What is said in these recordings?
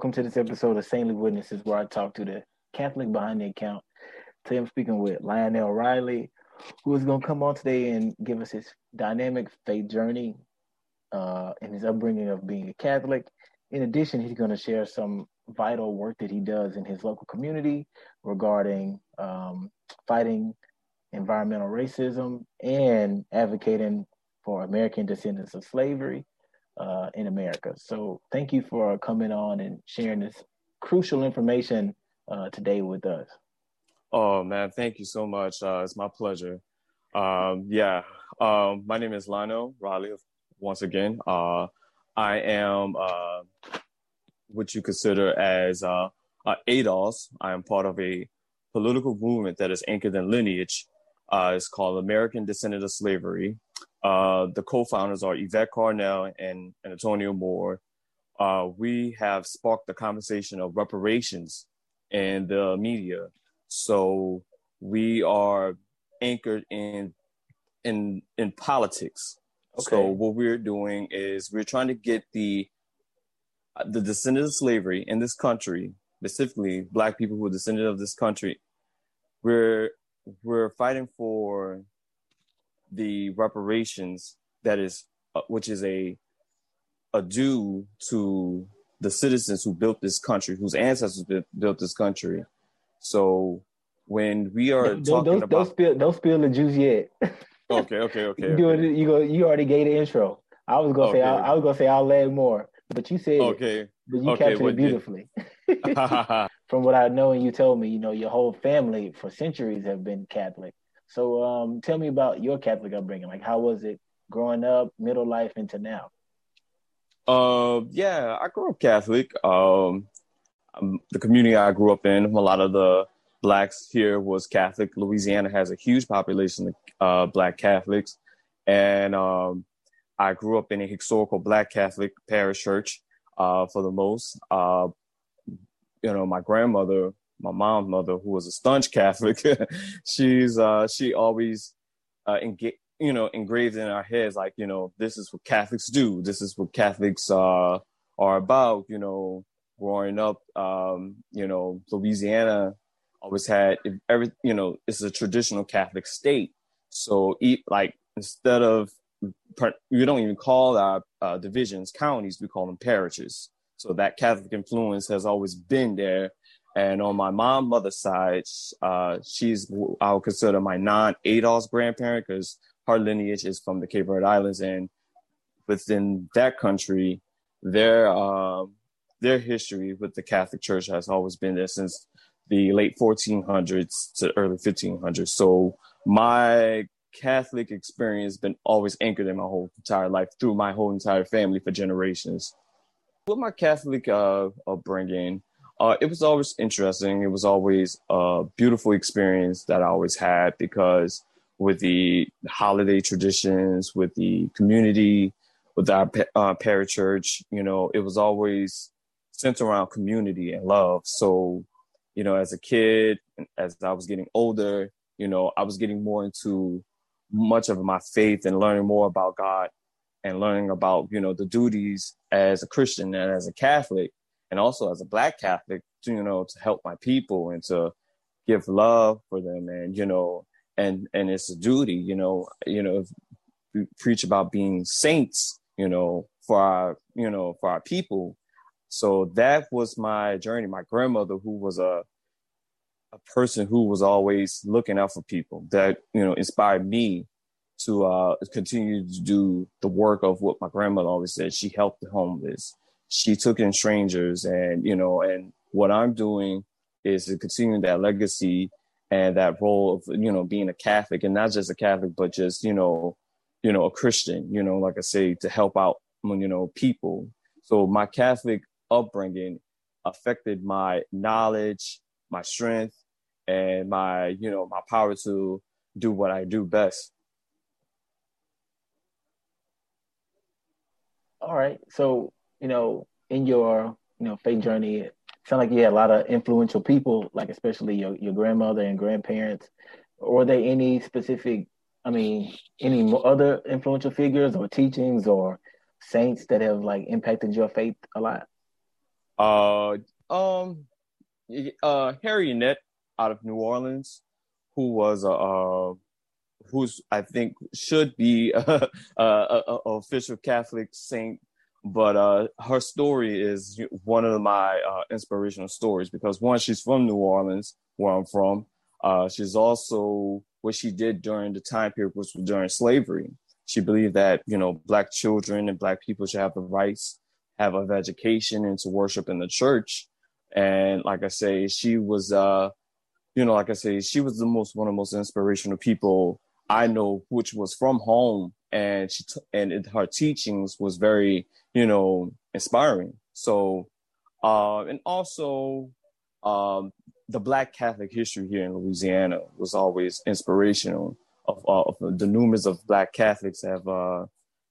welcome to this episode of Saintly Witnesses, where I talk to the Catholic behind the account. Today I'm speaking with Lionel Riley, who is going to come on today and give us his dynamic faith journey uh, and his upbringing of being a Catholic. In addition, he's going to share some vital work that he does in his local community regarding um, fighting environmental racism and advocating for American descendants of slavery uh, in America. So thank you for coming on and sharing this crucial information uh, today with us. Oh man, thank you so much. Uh, it's my pleasure. Um, yeah, um, my name is Lionel Riley. Once again, uh, I am uh, what you consider as uh, ADOS. I am part of a political movement that is anchored in lineage. Uh, it's called American Descendant of Slavery. Uh, the co-founders are Yvette Carnell and, and Antonio Moore. Uh, we have sparked the conversation of reparations in the media. So we are anchored in in in politics. Okay. So what we're doing is we're trying to get the the descendants of slavery in this country, specifically Black people who are descended of this country. We're we're fighting for the reparations that is uh, which is a a due to the citizens who built this country, whose ancestors built this country. So when we are don't, talking don't, about don't spill don't spill the juice yet. okay, okay, okay. you okay. you go you already gave the intro. I was gonna okay. say I, I, was gonna say I'll add more, but you said okay. But you okay, captured it beautifully. From what I know and you told me, you know, your whole family for centuries have been Catholic. So um, tell me about your Catholic upbringing. Like, how was it growing up, middle life, into now? Uh, yeah, I grew up Catholic. Um, um, the community I grew up in, a lot of the blacks here was Catholic. Louisiana has a huge population of uh, black Catholics, and um, I grew up in a historical black Catholic parish church uh, for the most. Uh, you know, my grandmother my mom's mother, who was a staunch Catholic, she's uh, she always uh, you know engraved in our heads like you know this is what Catholics do. This is what Catholics uh, are about. You know, growing up, um, you know, Louisiana always had every you know it's a traditional Catholic state. So eat like instead of we don't even call our uh, divisions counties, we call them parishes. So that Catholic influence has always been there and on my mom mother's side, uh, she's I would consider my non-ADOS grandparent because her lineage is from the Cape Verde Islands, and within that country, their uh, their history with the Catholic Church has always been there since the late 1400s to early 1500s. So my Catholic experience been always anchored in my whole entire life through my whole entire family for generations. With my Catholic uh, upbringing, uh, it was always interesting. It was always a beautiful experience that I always had because with the holiday traditions, with the community, with our uh, parish church, you know, it was always centered around community and love. So, you know, as a kid, as I was getting older, you know, I was getting more into much of my faith and learning more about God and learning about, you know, the duties as a Christian and as a Catholic and also as a black Catholic, to, you know, to help my people and to give love for them and, you know, and, and it's a duty, you know, you know, preach about being saints, you know, for our, you know, for our people. So that was my journey. My grandmother, who was a, a person who was always looking out for people that, you know, inspired me to uh, continue to do the work of what my grandmother always said. She helped the homeless she took in strangers and you know and what i'm doing is to continue that legacy and that role of you know being a catholic and not just a catholic but just you know you know a christian you know like i say to help out you know people. So my catholic upbringing affected my knowledge my strength and my you know my power to do what i do best. All right. So you know, in your, you know, faith journey, it sound like you had a lot of influential people, like especially your, your grandmother and grandparents. Were there any specific, I mean, any other influential figures or teachings or saints that have like impacted your faith a lot? Uh, um, uh, Henriette out of New Orleans, who was a, uh, who's I think should be a, a, a, official Catholic saint, but uh, her story is one of my uh, inspirational stories because one, she's from New Orleans, where I'm from. Uh, she's also what she did during the time period, which was during slavery. She believed that you know black children and black people should have the rights, have of education, and to worship in the church. And like I say, she was, uh, you know, like I say, she was the most one of the most inspirational people I know, which was from home, and she t- and it, her teachings was very, you know, inspiring. So, uh, and also, um, the Black Catholic history here in Louisiana was always inspirational. Of, uh, of the numerous of Black Catholics have uh,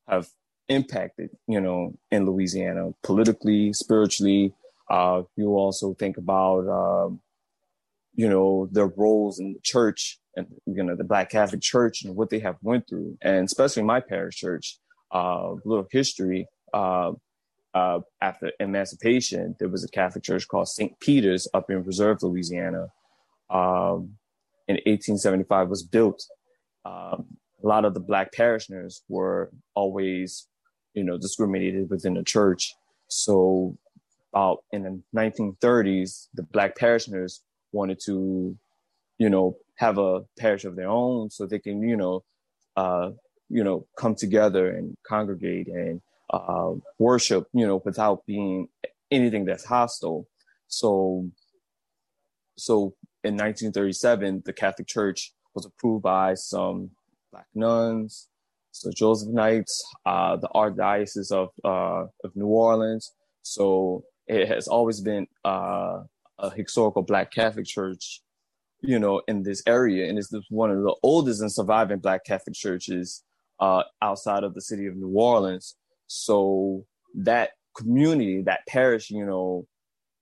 have impacted, you know, in Louisiana politically, spiritually. Uh, you also think about, um, you know, their roles in the church and you know the Black Catholic Church and what they have went through, and especially my parish church. Uh, little history. Uh, uh, after emancipation, there was a Catholic church called St. Peter's up in Reserve, Louisiana. Um, in 1875 was built. Um, a lot of the black parishioners were always, you know, discriminated within the church. So, about in the 1930s, the black parishioners wanted to, you know, have a parish of their own so they can, you know, uh, you know, come together and congregate and uh, worship, you know, without being anything that's hostile. So, so in 1937, the Catholic Church was approved by some black nuns, so Josephites, uh, the Archdiocese of uh, of New Orleans. So it has always been uh, a historical Black Catholic church, you know, in this area, and it's one of the oldest and surviving Black Catholic churches uh, outside of the city of New Orleans. So that community, that parish, you know,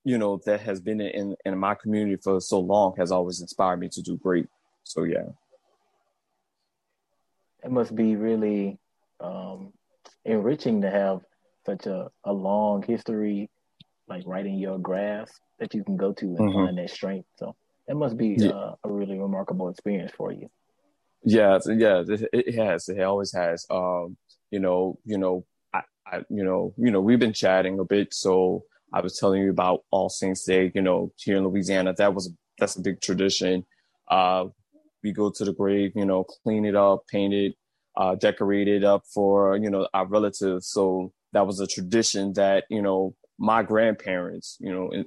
you know, that has been in in my community for so long has always inspired me to do great. So yeah. It must be really um, enriching to have such a, a long history, like right in your grasp that you can go to and mm-hmm. find that strength. So it must be yeah. uh, a really remarkable experience for you. Yeah, yeah, it, it has. It always has. Um, you know, you know, I, you know, you know, we've been chatting a bit. So I was telling you about All Saints Day, you know, here in Louisiana. That was that's a big tradition. Uh, we go to the grave, you know, clean it up, paint it, uh, decorate it up for you know our relatives. So that was a tradition that you know my grandparents, you know, in,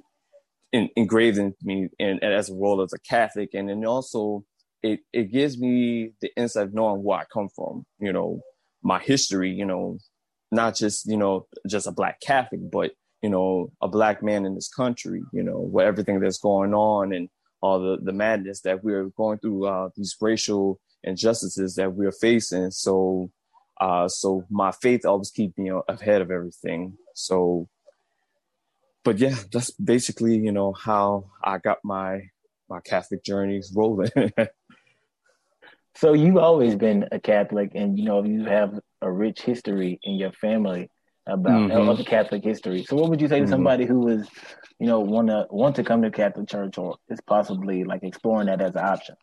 in, engraved in me, and, and, as a role as a Catholic, and then also it it gives me the insight of knowing where I come from, you know, my history, you know, not just you know just a black Catholic, but you know a black man in this country. You know, with everything that's going on and all the the madness that we're going through, uh, these racial injustices that we're facing. So, uh, so my faith always keep me ahead of everything. So, but yeah, that's basically you know how I got my my Catholic journeys rolling. so you've always been a Catholic, and you know you have a rich history in your family about mm-hmm. of Catholic history. So, what would you say to mm-hmm. somebody who is, you know, want to want to come to Catholic Church or is possibly like exploring that as an option?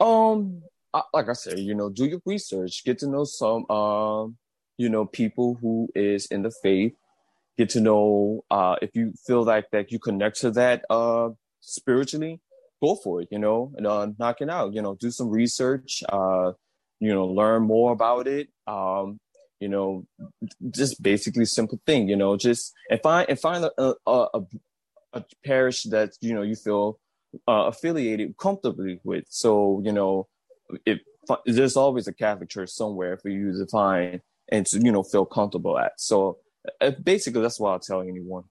Um, like I said, you know, do your research, get to know some, um, you know, people who is in the faith. Get to know uh, if you feel like that you connect to that uh, spiritually, go for it. You know, and uh, knock it out. You know, do some research. Uh, you know, learn more about it. Um, you know, just basically simple thing, you know, just and find and find a a, a, a parish that you know you feel uh, affiliated comfortably with. So you know, if there's always a Catholic church somewhere for you to find and to you know feel comfortable at. So uh, basically, that's what I'll tell anyone.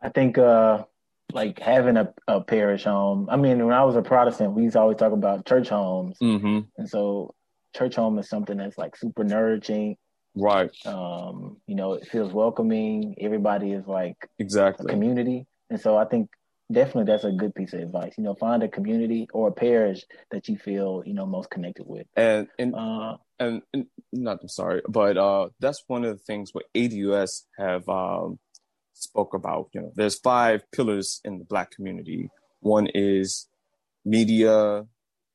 I think uh, like having a, a parish home. I mean, when I was a Protestant, we used to always talk about church homes, mm-hmm. and so church home is something that's like super nourishing. Right. Um, you know, it feels welcoming. Everybody is like exactly a community, and so I think definitely that's a good piece of advice. You know, find a community or a parish that you feel you know most connected with. And and uh, and, and not I'm sorry, but uh, that's one of the things what ADOS have um, spoke about. You know, there's five pillars in the Black community. One is media.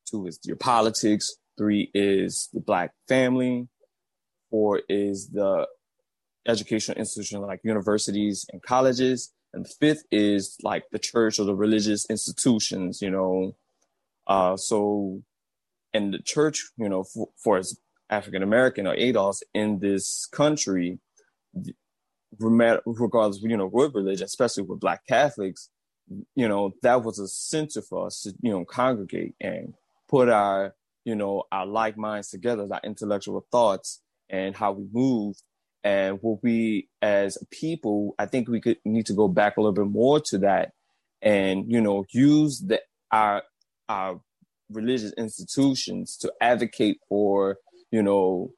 Two is your politics. Three is the Black family. Four is the educational institution like universities and colleges. And the fifth is like the church or the religious institutions, you know. Uh, so, and the church, you know, for, for as African American or ADOS in this country, regardless, you know, what religion, especially with Black Catholics, you know, that was a center for us to, you know, congregate and put our, you know, our like minds together, our intellectual thoughts and how we move. And what we as people, I think we could need to go back a little bit more to that and, you know, use the our our religious institutions to advocate for you know,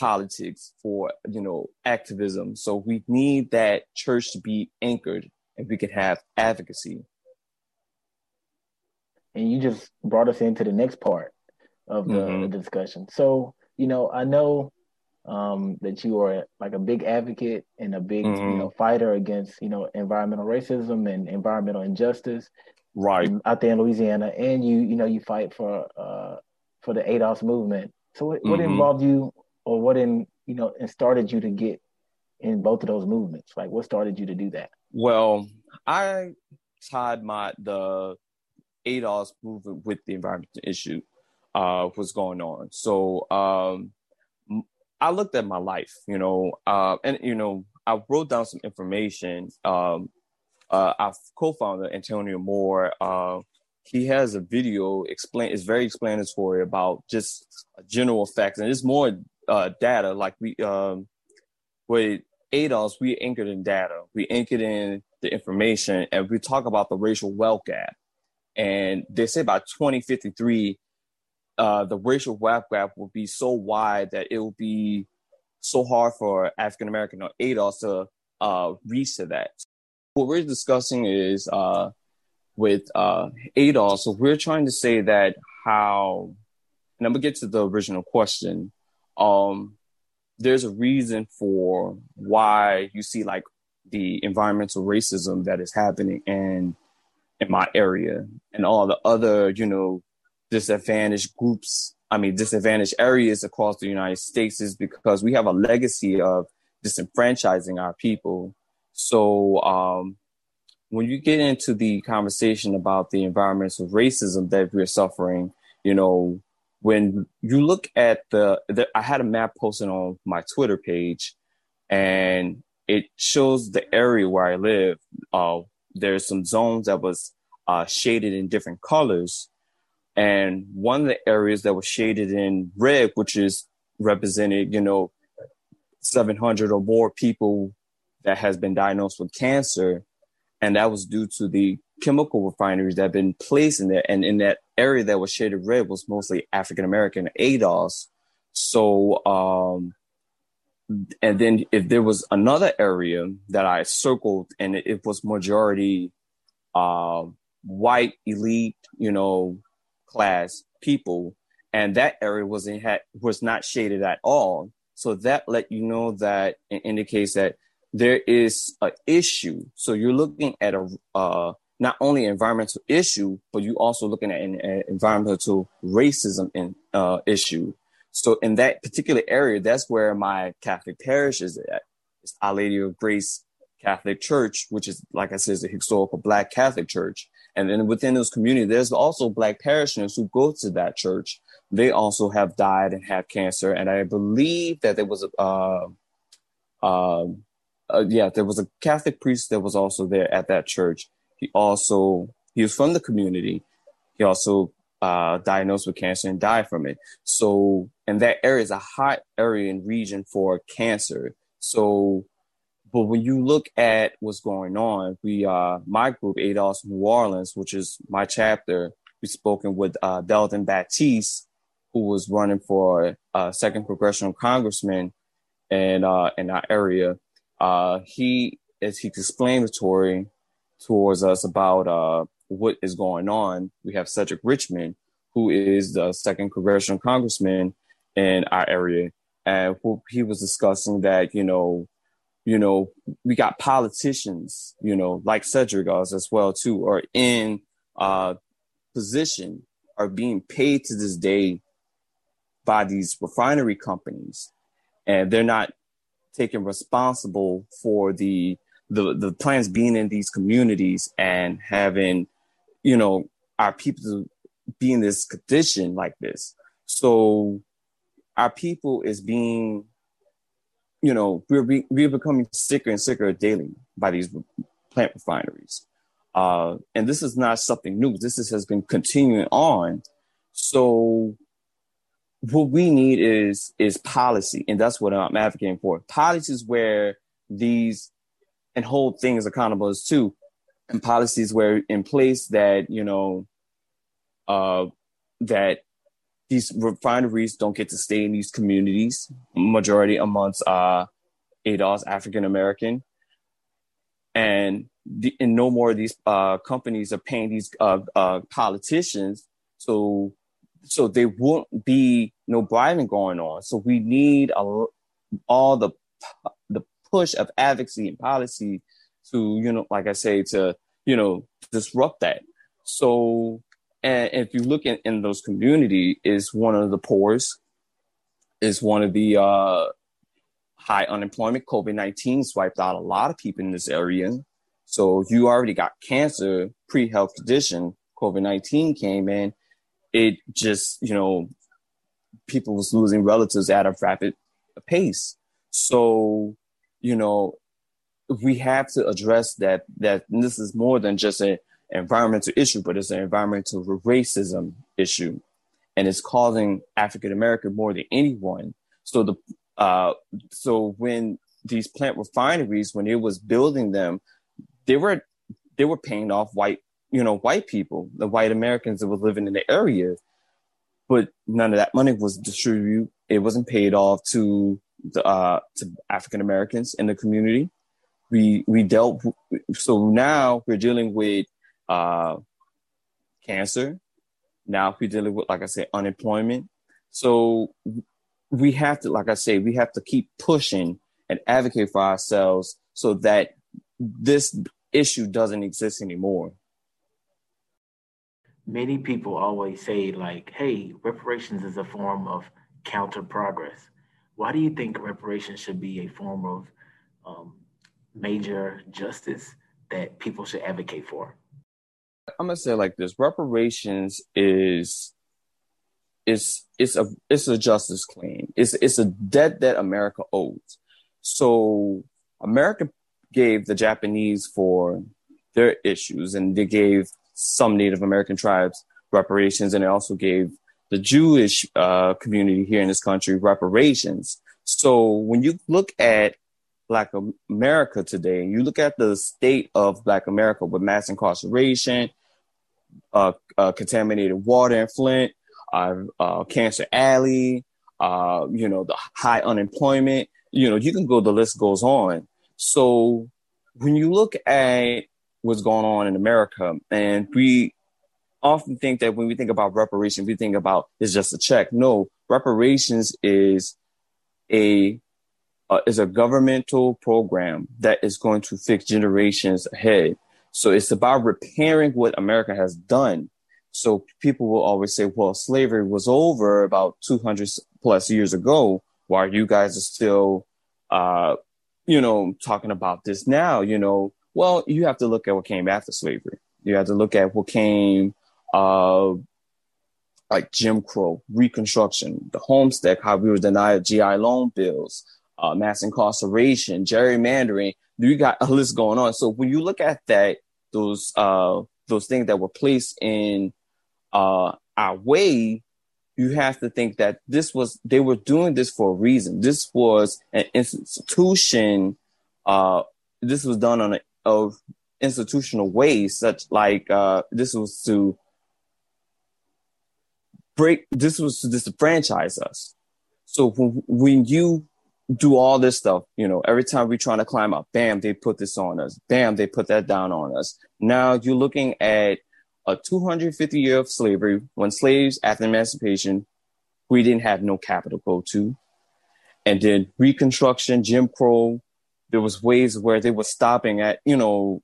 politics, for, you know, activism. So we need that church to be anchored and we can have advocacy. And you just brought us into the next part of the, mm-hmm. the discussion. So, you know, I know um, that you are like a big advocate and a big, mm-hmm. you know, fighter against, you know, environmental racism and environmental injustice. Right. Out there in Louisiana. And you, you know, you fight for uh for the ADOS movement so what, what mm-hmm. involved you or what in you know and started you to get in both of those movements? Like what started you to do that? Well, I tied my the ADOS movement with the environmental issue uh was going on. So um I looked at my life, you know, uh and you know, I wrote down some information. Um uh, our co-founder Antonio Moore uh, he has a video explain it's very explanatory about just general facts and it's more uh, data like we um with ADOS we anchored in data we anchored in the information and we talk about the racial wealth gap and they say by 2053 uh, the racial wealth gap will be so wide that it will be so hard for African American or ADOS to uh, reach to that. What we're discussing is uh, with uh, ADOS. So we're trying to say that how, and I'm gonna get to the original question. Um, there's a reason for why you see like the environmental racism that is happening in in my area and all the other, you know, disadvantaged groups. I mean, disadvantaged areas across the United States is because we have a legacy of disenfranchising our people. So um, when you get into the conversation about the environmental racism that we're suffering, you know, when you look at the, the, I had a map posted on my Twitter page, and it shows the area where I live. Uh, there's some zones that was uh, shaded in different colors, and one of the areas that was shaded in red, which is represented, you know, 700 or more people that has been diagnosed with cancer and that was due to the chemical refineries that have been placed in there. And in that area that was shaded red was mostly African American ADOS. So, um, and then if there was another area that I circled and it, it was majority uh, white elite, you know, class people, and that area was in, had, was not shaded at all. So that let you know that indicates that there is an issue. So you're looking at a uh, not only environmental issue, but you also looking at an, an environmental racism in, uh, issue. So in that particular area, that's where my Catholic parish is at. It's Our Lady of Grace Catholic Church, which is, like I said, is a historical Black Catholic church. And then within those communities, there's also Black parishioners who go to that church. They also have died and have cancer. And I believe that there was a, uh, um, uh, yeah, there was a Catholic priest that was also there at that church. He also he was from the community. He also uh, diagnosed with cancer and died from it. So, and that area is a hot area and region for cancer. So, but when you look at what's going on, we uh my group ADOS New Orleans, which is my chapter, we spoken with uh Belden Batiste, who was running for uh second congressional congressman and uh in our area uh, he explained to explanatory towards us about uh, what is going on. We have Cedric Richmond, who is the second congressional congressman, in our area, and he was discussing that you know, you know, we got politicians, you know, like Cedric us as well too, are in uh, position, are being paid to this day by these refinery companies, and they're not taken responsible for the the the plants being in these communities and having, you know, our people be in this condition like this. So our people is being, you know, we're be, we're becoming sicker and sicker daily by these plant refineries. Uh, and this is not something new. This is, has been continuing on. So what we need is is policy, and that's what I'm advocating for. Policies where these and hold things accountable as too, and policies where in place that you know uh, that these refineries don't get to stay in these communities, majority amongst uh, ADOS, African American, and the, and no more of these uh, companies are paying these uh, uh, politicians, so so there won't be no bribing going on. So we need a, all the push of advocacy and policy to you know, like I say, to you know disrupt that. So and if you look in, in those community, is one of the poorest, is one of the uh, high unemployment. COVID nineteen swiped out a lot of people in this area. So you already got cancer, pre health condition. COVID nineteen came in, it just you know people was losing relatives at a rapid pace. So you know we have to address that. That this is more than just an environmental issue, but it's an environmental racism issue, and it's causing African American more than anyone. So the uh, so when these plant refineries, when it was building them, they were they were paying off white you know white people, the white Americans that were living in the area, but none of that money was distributed. It wasn't paid off to the uh, to African Americans in the community. We we dealt so now we're dealing with uh, cancer. Now we're dealing with, like I said, unemployment. So we have to, like I say, we have to keep pushing and advocate for ourselves so that this issue doesn't exist anymore. Many people always say, like, hey, reparations is a form of counter progress. Why do you think reparations should be a form of um, major justice that people should advocate for? I'm gonna say like this: reparations is is it's a it's a justice claim. It's it's a debt that America owes. So America gave the Japanese for their issues, and they gave some Native American tribes reparations, and they also gave the Jewish uh, community here in this country reparations. So when you look at Black America today, you look at the state of Black America with mass incarceration, uh, uh, contaminated water in Flint, uh, uh, Cancer Alley, uh, you know, the high unemployment. You know, you can go, the list goes on. So when you look at what's going on in America, and we often think that when we think about reparations, we think about it's just a check. No, reparations is a uh, is a governmental program that is going to fix generations ahead. So it's about repairing what America has done. So people will always say, well, slavery was over about 200 plus years ago. Why you guys are still, uh, you know, talking about this now? You know, well, you have to look at what came after slavery. You have to look at what came, uh, like Jim Crow, Reconstruction, the Homestead, how we were denied GI loan bills, uh, mass incarceration, gerrymandering. You got a list going on. So when you look at that, those uh, those things that were placed in uh, our way, you have to think that this was they were doing this for a reason. This was an institution. Uh, this was done on a of institutional ways, such like uh, this was to break. This was to disenfranchise us. So when, you do all this stuff. You know, every time we're trying to climb up, bam, they put this on us. Bam, they put that down on us. Now you're looking at a 250 year of slavery when slaves after emancipation we didn't have no capital to go to. And then Reconstruction, Jim Crow, there was ways where they were stopping at, you know,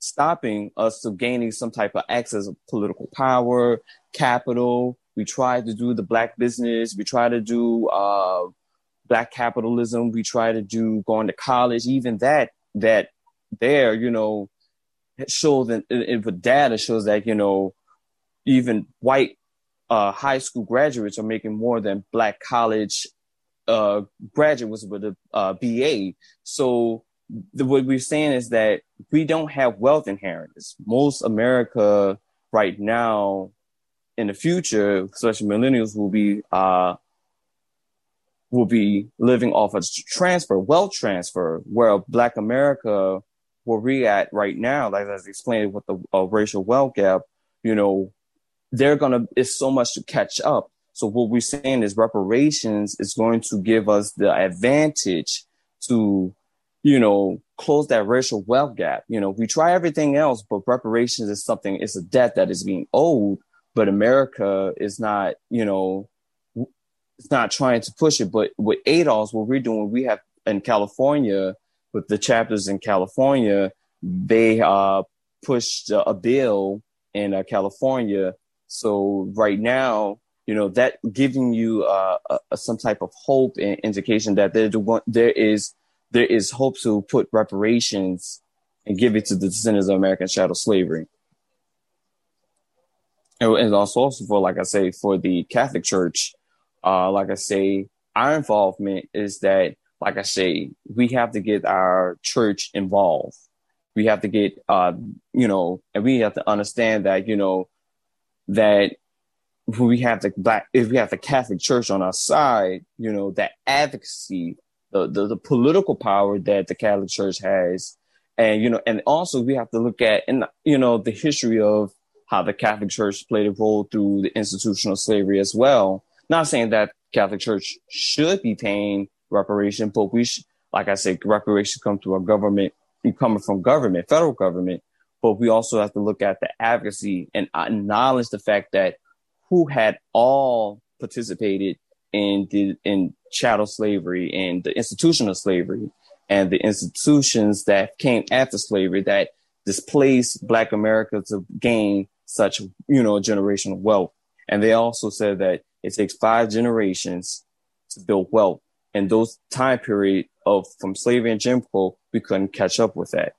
stopping us to gaining some type of access of political power, capital. We try to do the black business. We try to do uh, black capitalism. We try to do going to college. Even that, that there, you know, shows that if the data shows that you know, even white uh, high school graduates are making more than black college uh, graduates with a uh, BA. So the, what we're saying is that we don't have wealth inheritance. Most America right now, in the future, especially millennials, will be uh, will be living off of transfer, wealth transfer, where Black America, where we at right now, like as explained with the uh, racial wealth gap, you know, they're gonna. It's so much to catch up. So what we're saying is reparations is going to give us the advantage to you know, close that racial wealth gap. You know, we try everything else, but reparations is something, it's a debt that is being owed, but America is not, you know, it's not trying to push it. But with ADOS, what we're doing, we have in California, with the chapters in California, they uh, pushed a bill in uh, California. So right now, you know, that giving you uh, a, some type of hope and indication that there, there is there is hope to put reparations and give it to the descendants of American chattel slavery. And, also, for, like I say, for the Catholic Church, uh, like I say, our involvement is that, like I say, we have to get our church involved. We have to get, uh, you know, and we have to understand that, you know, that we have the black, if we have the Catholic Church on our side, you know, that advocacy the, the, the political power that the Catholic Church has. And, you know, and also we have to look at, and, you know, the history of how the Catholic Church played a role through the institutional slavery as well. Not saying that Catholic Church should be paying reparation, but we should, like I said, reparations come through a government, coming from government, federal government. But we also have to look at the advocacy and acknowledge the fact that who had all participated in the in chattel slavery and the institutional slavery and the institutions that came after slavery that displaced black america to gain such you know generational wealth. And they also said that it takes five generations to build wealth. And those time period of from slavery and jim crow we couldn't catch up with that.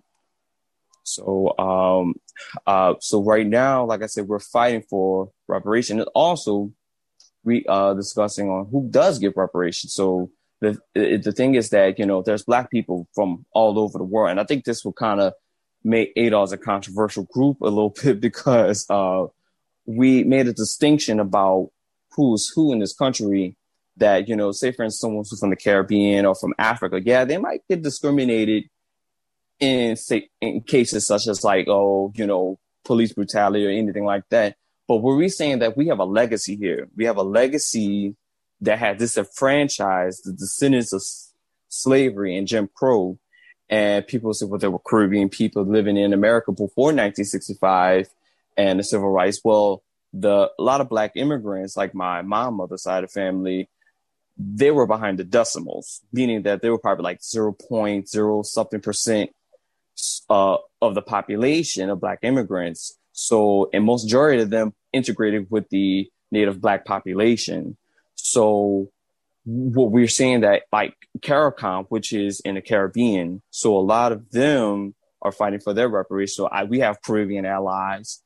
So um uh so right now like i said we're fighting for reparation. And also we uh discussing on who does get reparations. So the the thing is that you know there's black people from all over the world, and I think this will kind of make ADOS a controversial group a little bit because uh we made a distinction about who's who in this country that you know say for instance someone who's from the caribbean or from africa yeah they might get discriminated in say in cases such as like oh you know police brutality or anything like that but were we saying that we have a legacy here? We have a legacy that had disenfranchised the descendants of slavery and Jim Crow. And people said, well, there were Caribbean people living in America before 1965 and the civil rights. Well, the a lot of black immigrants, like my mom mother's side of family, they were behind the decimals, meaning that they were probably like 0.0 something percent uh, of the population of black immigrants. So, and most majority of them integrated with the native black population. So what we're seeing that like CARICOM, which is in the Caribbean, so a lot of them are fighting for their reparations. So I, we have Caribbean allies.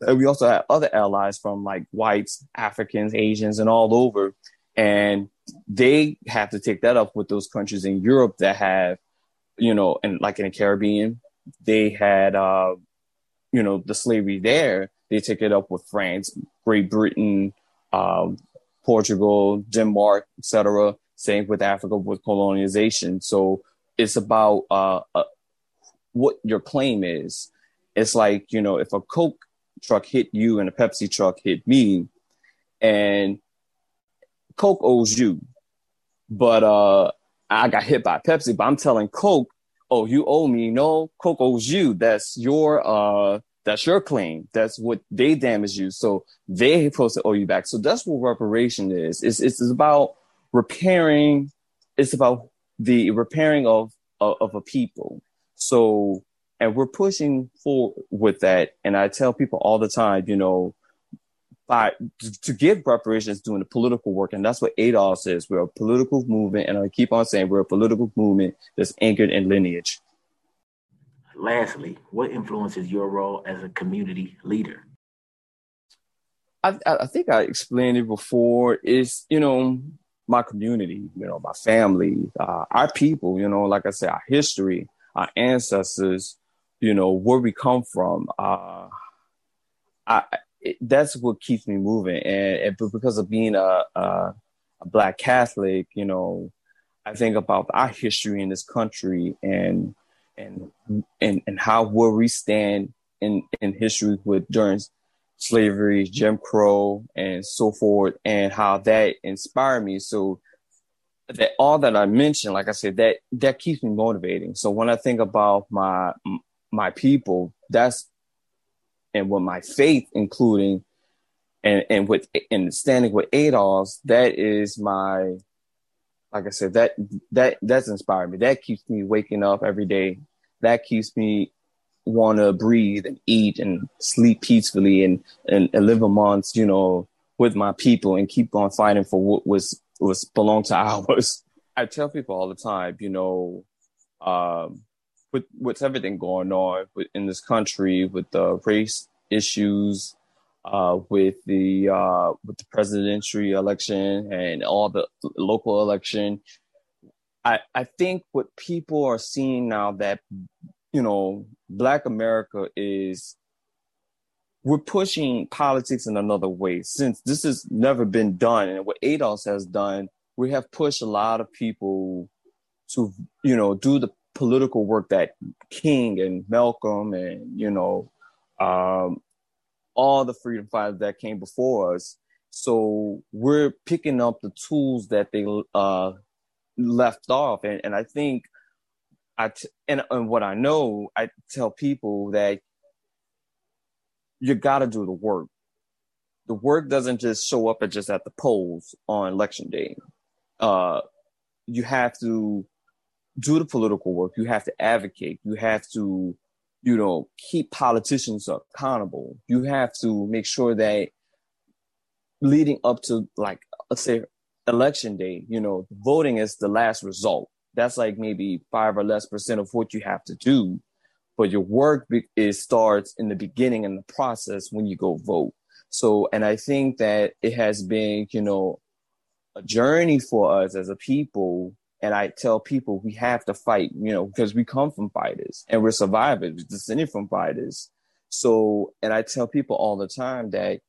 And we also have other allies from like whites, Africans, Asians, and all over. And they have to take that up with those countries in Europe that have, you know, and like in the Caribbean, they had, uh, you know, the slavery there they take it up with France, Great Britain, um, Portugal, Denmark, etc. Same with Africa with colonization. So it's about uh, uh, what your claim is. It's like you know, if a Coke truck hit you and a Pepsi truck hit me, and Coke owes you, but uh, I got hit by Pepsi. But I'm telling Coke, oh, you owe me. No, Coke owes you. That's your uh, that's your claim. That's what they damaged you. So they supposed to owe you back. So that's what reparation is. It's, it's, about repairing. It's about the repairing of, of, of a people. So, and we're pushing forward with that. And I tell people all the time, you know, by to give reparations doing the political work, and that's what ADOS is. We're a political movement, and I keep on saying we're a political movement that's anchored in lineage. Lastly, what influences your role as a community leader? I, I think I explained it before. Is you know my community, you know my family, uh, our people. You know, like I said, our history, our ancestors. You know where we come from. Uh, I it, that's what keeps me moving. And, and because of being a, a, a black Catholic, you know, I think about our history in this country and and and and how where we stand in in history with during slavery, Jim Crow, and so forth, and how that inspired me. So that all that I mentioned, like I said, that that keeps me motivating. So when I think about my my people, that's and with my faith, including and and with and standing with ADOS, that is my like I said, that that that's inspired me. That keeps me waking up every day. That keeps me want to breathe and eat and sleep peacefully and, and, and live amongst you know with my people and keep on fighting for what was was belonged to ours. I tell people all the time, you know, um, with with everything going on in this country, with the race issues, uh, with the uh, with the presidential election and all the local election, I I think what people are seeing now that you know Black America is we're pushing politics in another way. Since this has never been done and what ADOS has done we have pushed a lot of people to you know do the political work that King and Malcolm and you know um, all the freedom fighters that came before us. So we're picking up the tools that they uh, left off, and, and I think I t- and, and what I know, I tell people that you got to do the work. The work doesn't just show up at just at the polls on election day. Uh, you have to do the political work. You have to advocate. You have to, you know, keep politicians accountable. You have to make sure that leading up to like, let's say election day, you know, voting is the last result. That's like maybe five or less percent of what you have to do. But your work is starts in the beginning in the process when you go vote. So, and I think that it has been, you know, a journey for us as a people and I tell people we have to fight, you know, because we come from fighters and we're survivors, we're descended from fighters. So, and I tell people all the time that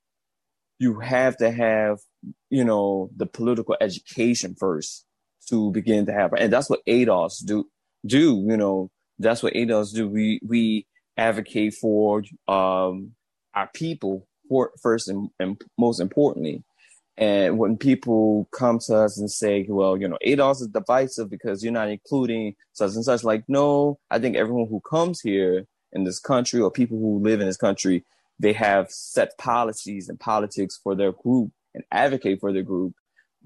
you have to have, you know, the political education first to begin to have, and that's what ADOS do, do, you know, that's what ADOS do. We, we advocate for, um, our people for, first and, and most importantly. And when people come to us and say, well, you know, ADOS is divisive because you're not including such and such, like, no, I think everyone who comes here in this country or people who live in this country, they have set policies and politics for their group and advocate for their group.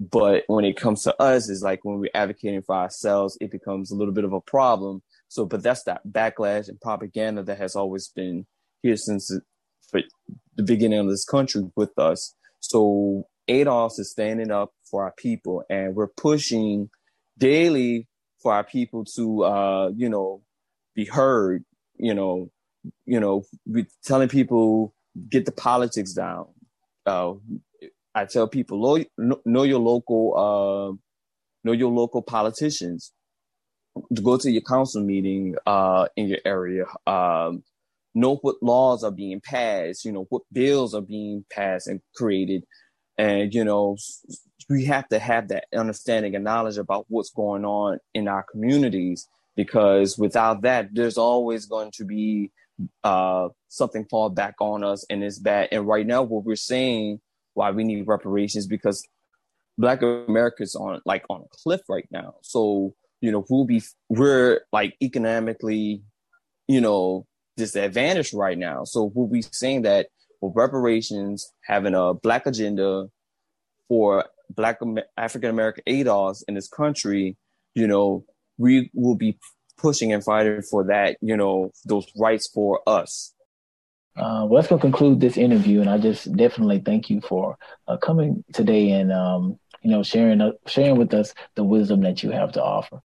But when it comes to us, it's like when we're advocating for ourselves, it becomes a little bit of a problem. So, but that's that backlash and propaganda that has always been here since the beginning of this country with us. So ADOS is standing up for our people, and we're pushing daily for our people to, uh, you know, be heard. You know, you know, we telling people get the politics down. Uh, I tell people know, know your local, uh, know your local politicians. Go to your council meeting uh, in your area. Um, know what laws are being passed. You know what bills are being passed and created and, you know, we have to have that understanding and knowledge about what's going on in our communities because without that, there's always going to be uh, something fall back on us and it's bad. And right now, what we're saying why we need reparations because Black America is on like on a cliff right now. So you know we'll be we're like economically, you know, disadvantaged right now. So we'll be saying that for reparations, having a black agenda for black African American ADOS in this country, you know, we will be pushing and fighting for that, you know, those rights for us. Uh, well, that's going to conclude this interview, and I just definitely thank you for uh, coming today and um, you know sharing uh, sharing with us the wisdom that you have to offer.